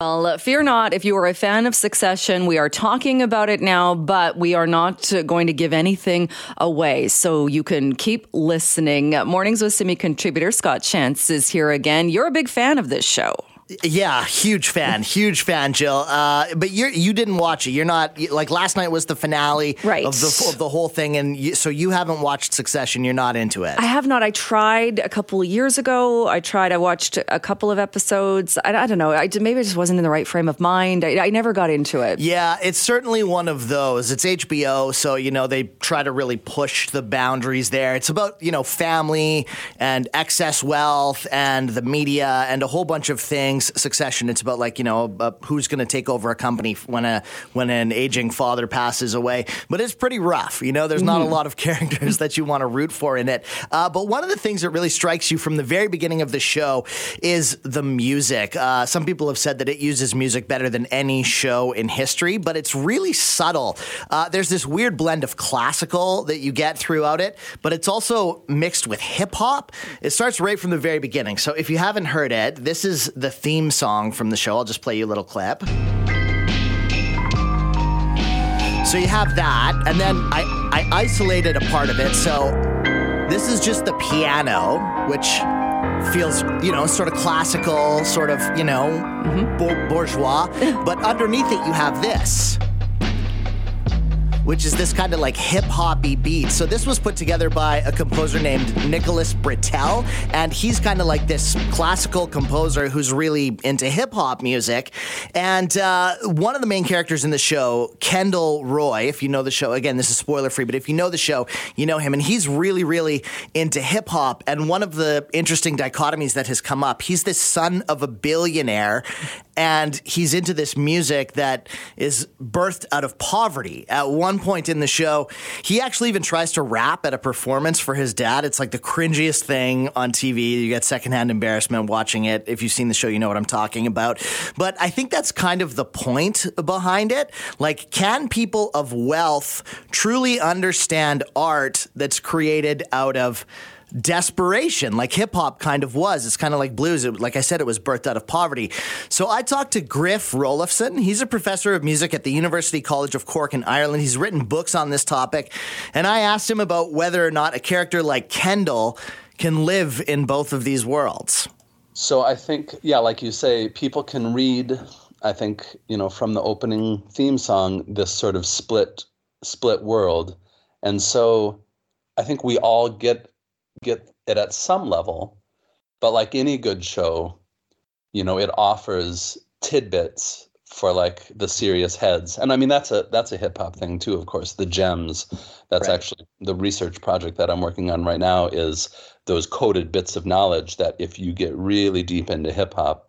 Well, uh, fear not. If you are a fan of Succession, we are talking about it now, but we are not uh, going to give anything away. So you can keep listening. Mornings with Simi contributor Scott Shantz is here again. You're a big fan of this show. Yeah, huge fan, huge fan, Jill. Uh, but you you didn't watch it. You're not like last night was the finale right. of the of the whole thing, and you, so you haven't watched Succession. You're not into it. I have not. I tried a couple of years ago. I tried. I watched a couple of episodes. I, I don't know. I maybe I just wasn't in the right frame of mind. I, I never got into it. Yeah, it's certainly one of those. It's HBO, so you know they try to really push the boundaries there. It's about you know family and excess wealth and the media and a whole bunch of things things. Succession. It's about like you know uh, who's going to take over a company when a when an aging father passes away. But it's pretty rough. You know, there's not mm-hmm. a lot of characters that you want to root for in it. Uh, but one of the things that really strikes you from the very beginning of the show is the music. Uh, some people have said that it uses music better than any show in history, but it's really subtle. Uh, there's this weird blend of classical that you get throughout it, but it's also mixed with hip hop. It starts right from the very beginning. So if you haven't heard it, this is the theme song from the show. I'll just play you a little clip. So you have that, and then I, I isolated a part of it. So this is just the piano, which feels, you know, sort of classical, sort of, you know, mm-hmm. bourgeois. but underneath it, you have this which is this kind of like hip hoppy beat. So this was put together by a composer named Nicholas Britell, and he's kind of like this classical composer who's really into hip hop music. And uh, one of the main characters in the show, Kendall Roy, if you know the show, again, this is spoiler free, but if you know the show, you know him, and he's really, really into hip hop. And one of the interesting dichotomies that has come up, he's this son of a billionaire, and he's into this music that is birthed out of poverty. At one point in the show, he actually even tries to rap at a performance for his dad. It's like the cringiest thing on TV. You get secondhand embarrassment watching it. If you've seen the show, you know what I'm talking about. But I think that's kind of the point behind it. Like, can people of wealth truly understand art that's created out of desperation, like hip hop kind of was. It's kind of like blues. It, like I said, it was birthed out of poverty. So I talked to Griff Rollefson. He's a professor of music at the University College of Cork in Ireland. He's written books on this topic. And I asked him about whether or not a character like Kendall can live in both of these worlds. So I think, yeah, like you say, people can read, I think, you know, from the opening theme song, this sort of split split world. And so I think we all get get it at some level, but like any good show, you know, it offers tidbits for like the serious heads. And I mean that's a that's a hip hop thing too, of course. The gems. That's right. actually the research project that I'm working on right now is those coded bits of knowledge that if you get really deep into hip hop,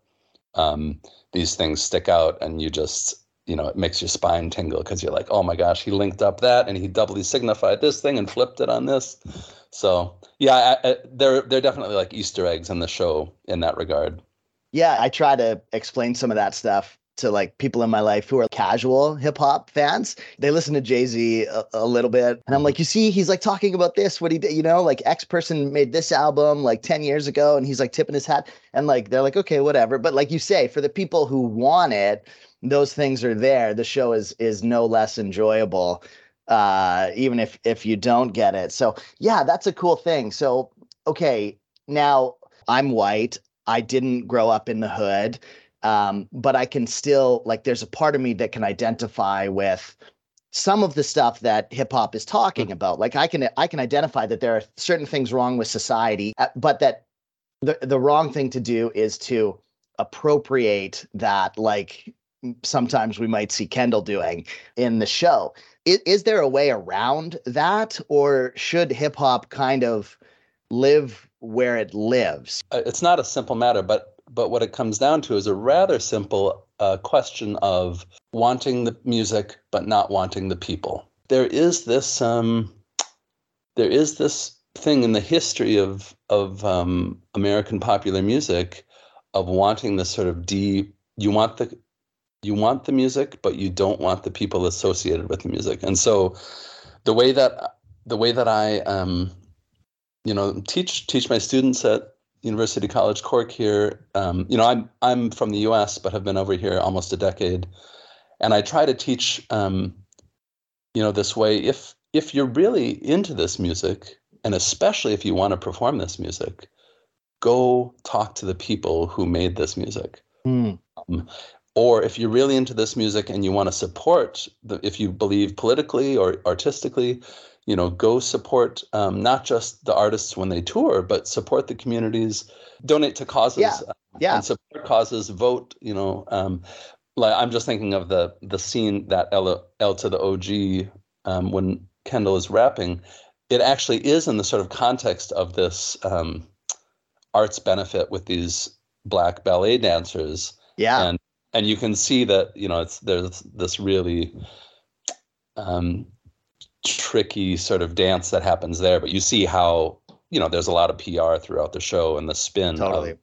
um, these things stick out and you just you know, it makes your spine tingle because you're like, oh my gosh, he linked up that and he doubly signified this thing and flipped it on this. So yeah, I, I, they're they're definitely like Easter eggs in the show in that regard. Yeah, I try to explain some of that stuff to like people in my life who are casual hip hop fans. They listen to Jay Z a, a, little bit, and I'm like, you see, he's like talking about this, what he did, you know, like X person made this album like 10 years ago, and he's like tipping his hat, and like they're like, okay, whatever. But like you say, for the people who want it, those things are there. The show is is no less enjoyable uh, even if if you don't get it. So yeah, that's a cool thing. So okay, now I'm white. I didn't grow up in the hood, um, but I can still like. There's a part of me that can identify with some of the stuff that hip hop is talking mm-hmm. about. Like I can I can identify that there are certain things wrong with society, uh, but that the the wrong thing to do is to appropriate that like sometimes we might see Kendall doing in the show. Is, is there a way around that or should hip hop kind of live where it lives? Uh, it's not a simple matter but but what it comes down to is a rather simple uh, question of wanting the music but not wanting the people. There is this um, there is this thing in the history of of um, American popular music of wanting this sort of deep you want the you want the music, but you don't want the people associated with the music. And so, the way that the way that I um, you know teach teach my students at University College Cork here. Um, you know, I'm I'm from the U.S., but have been over here almost a decade, and I try to teach, um, you know, this way. If if you're really into this music, and especially if you want to perform this music, go talk to the people who made this music. Mm. Um, or if you're really into this music and you want to support, the, if you believe politically or artistically, you know, go support um, not just the artists when they tour, but support the communities, donate to causes, yeah. Uh, yeah. and support causes, vote. You know, um, like I'm just thinking of the the scene that L, L to the OG um, when Kendall is rapping. It actually is in the sort of context of this um, arts benefit with these black ballet dancers. Yeah. And and you can see that you know it's there's this really um, tricky sort of dance that happens there, but you see how you know there's a lot of PR throughout the show and the spin totally. of,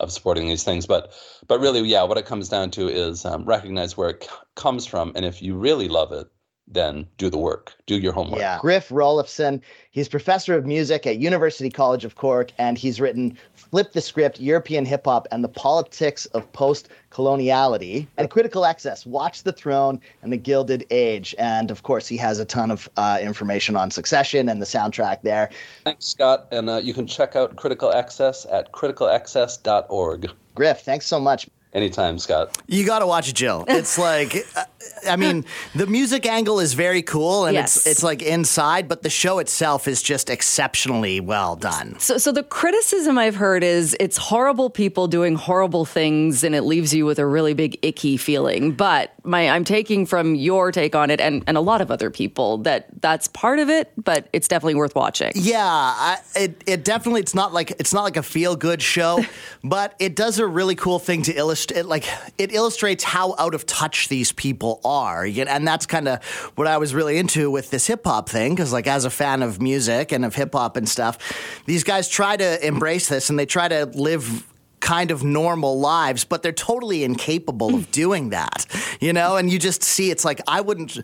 of supporting these things. But but really, yeah, what it comes down to is um, recognize where it c- comes from, and if you really love it, then do the work, do your homework. Yeah. Griff Rollefson, he's professor of music at University College of Cork, and he's written Flip the Script, European Hip Hop and the Politics of Post Coloniality, and Critical Excess, Watch the Throne and the Gilded Age. And of course, he has a ton of uh, information on Succession and the soundtrack there. Thanks, Scott. And uh, you can check out Critical Excess at criticalexcess.org. Griff, thanks so much. Anytime, Scott. You got to watch Jill. It's like, I mean, the music angle is very cool, and Yes. it's it's like inside, but the show itself is just exceptionally well done. So, so the criticism I've heard is it's horrible people doing horrible things, and it leaves you with a really big icky feeling. But my, I'm taking from your take on it, and, and a lot of other people that that's part of it, but it's definitely worth watching. Yeah, I, it it definitely it's not like it's not like a feel good show, but it does a really cool thing to illustrate. Like it illustrates how out of touch these people are, and that's kind of what I was really into with this hip hop thing. Because like as a fan of music and of hip hop and stuff, these guys try to embrace this and they try to live kind of normal lives, but they're totally incapable of doing that, you know? And you just see it's like, I wouldn't,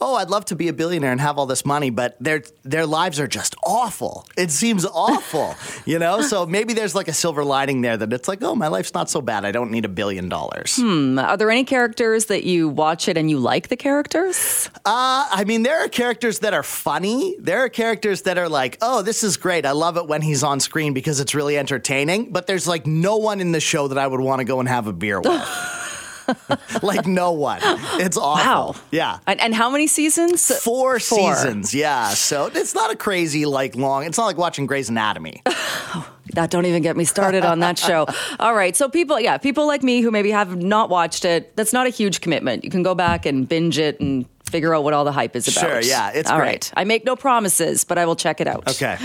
oh, I'd love to be a billionaire and have all this money, but their, their lives are just awful. It seems awful, you know? So maybe there's like a silver lining there that it's like, oh, my life's not so bad. I don't need a billion dollars. Hmm. Are there any characters that you watch it and you like the characters? Uh, I mean, there are characters that are funny. There are characters that are like, oh, this is great. I love it when he's on screen because it's really entertaining. But there's like no one in the show that I would want to go and have a beer with. like no one. It's awful. Wow. Yeah. And, and how many seasons? Four, Four. seasons, yeah. So it's not a crazy like long. It's not like watching Grey's Anatomy. That don't even get me started on that show. All right. So people, yeah, people like me who maybe have not watched it, that's not a huge commitment. You can go back and binge it and figure out what all the hype is about. Sure, yeah, it's All great. right. I make no promises, but I will check it out. Okay.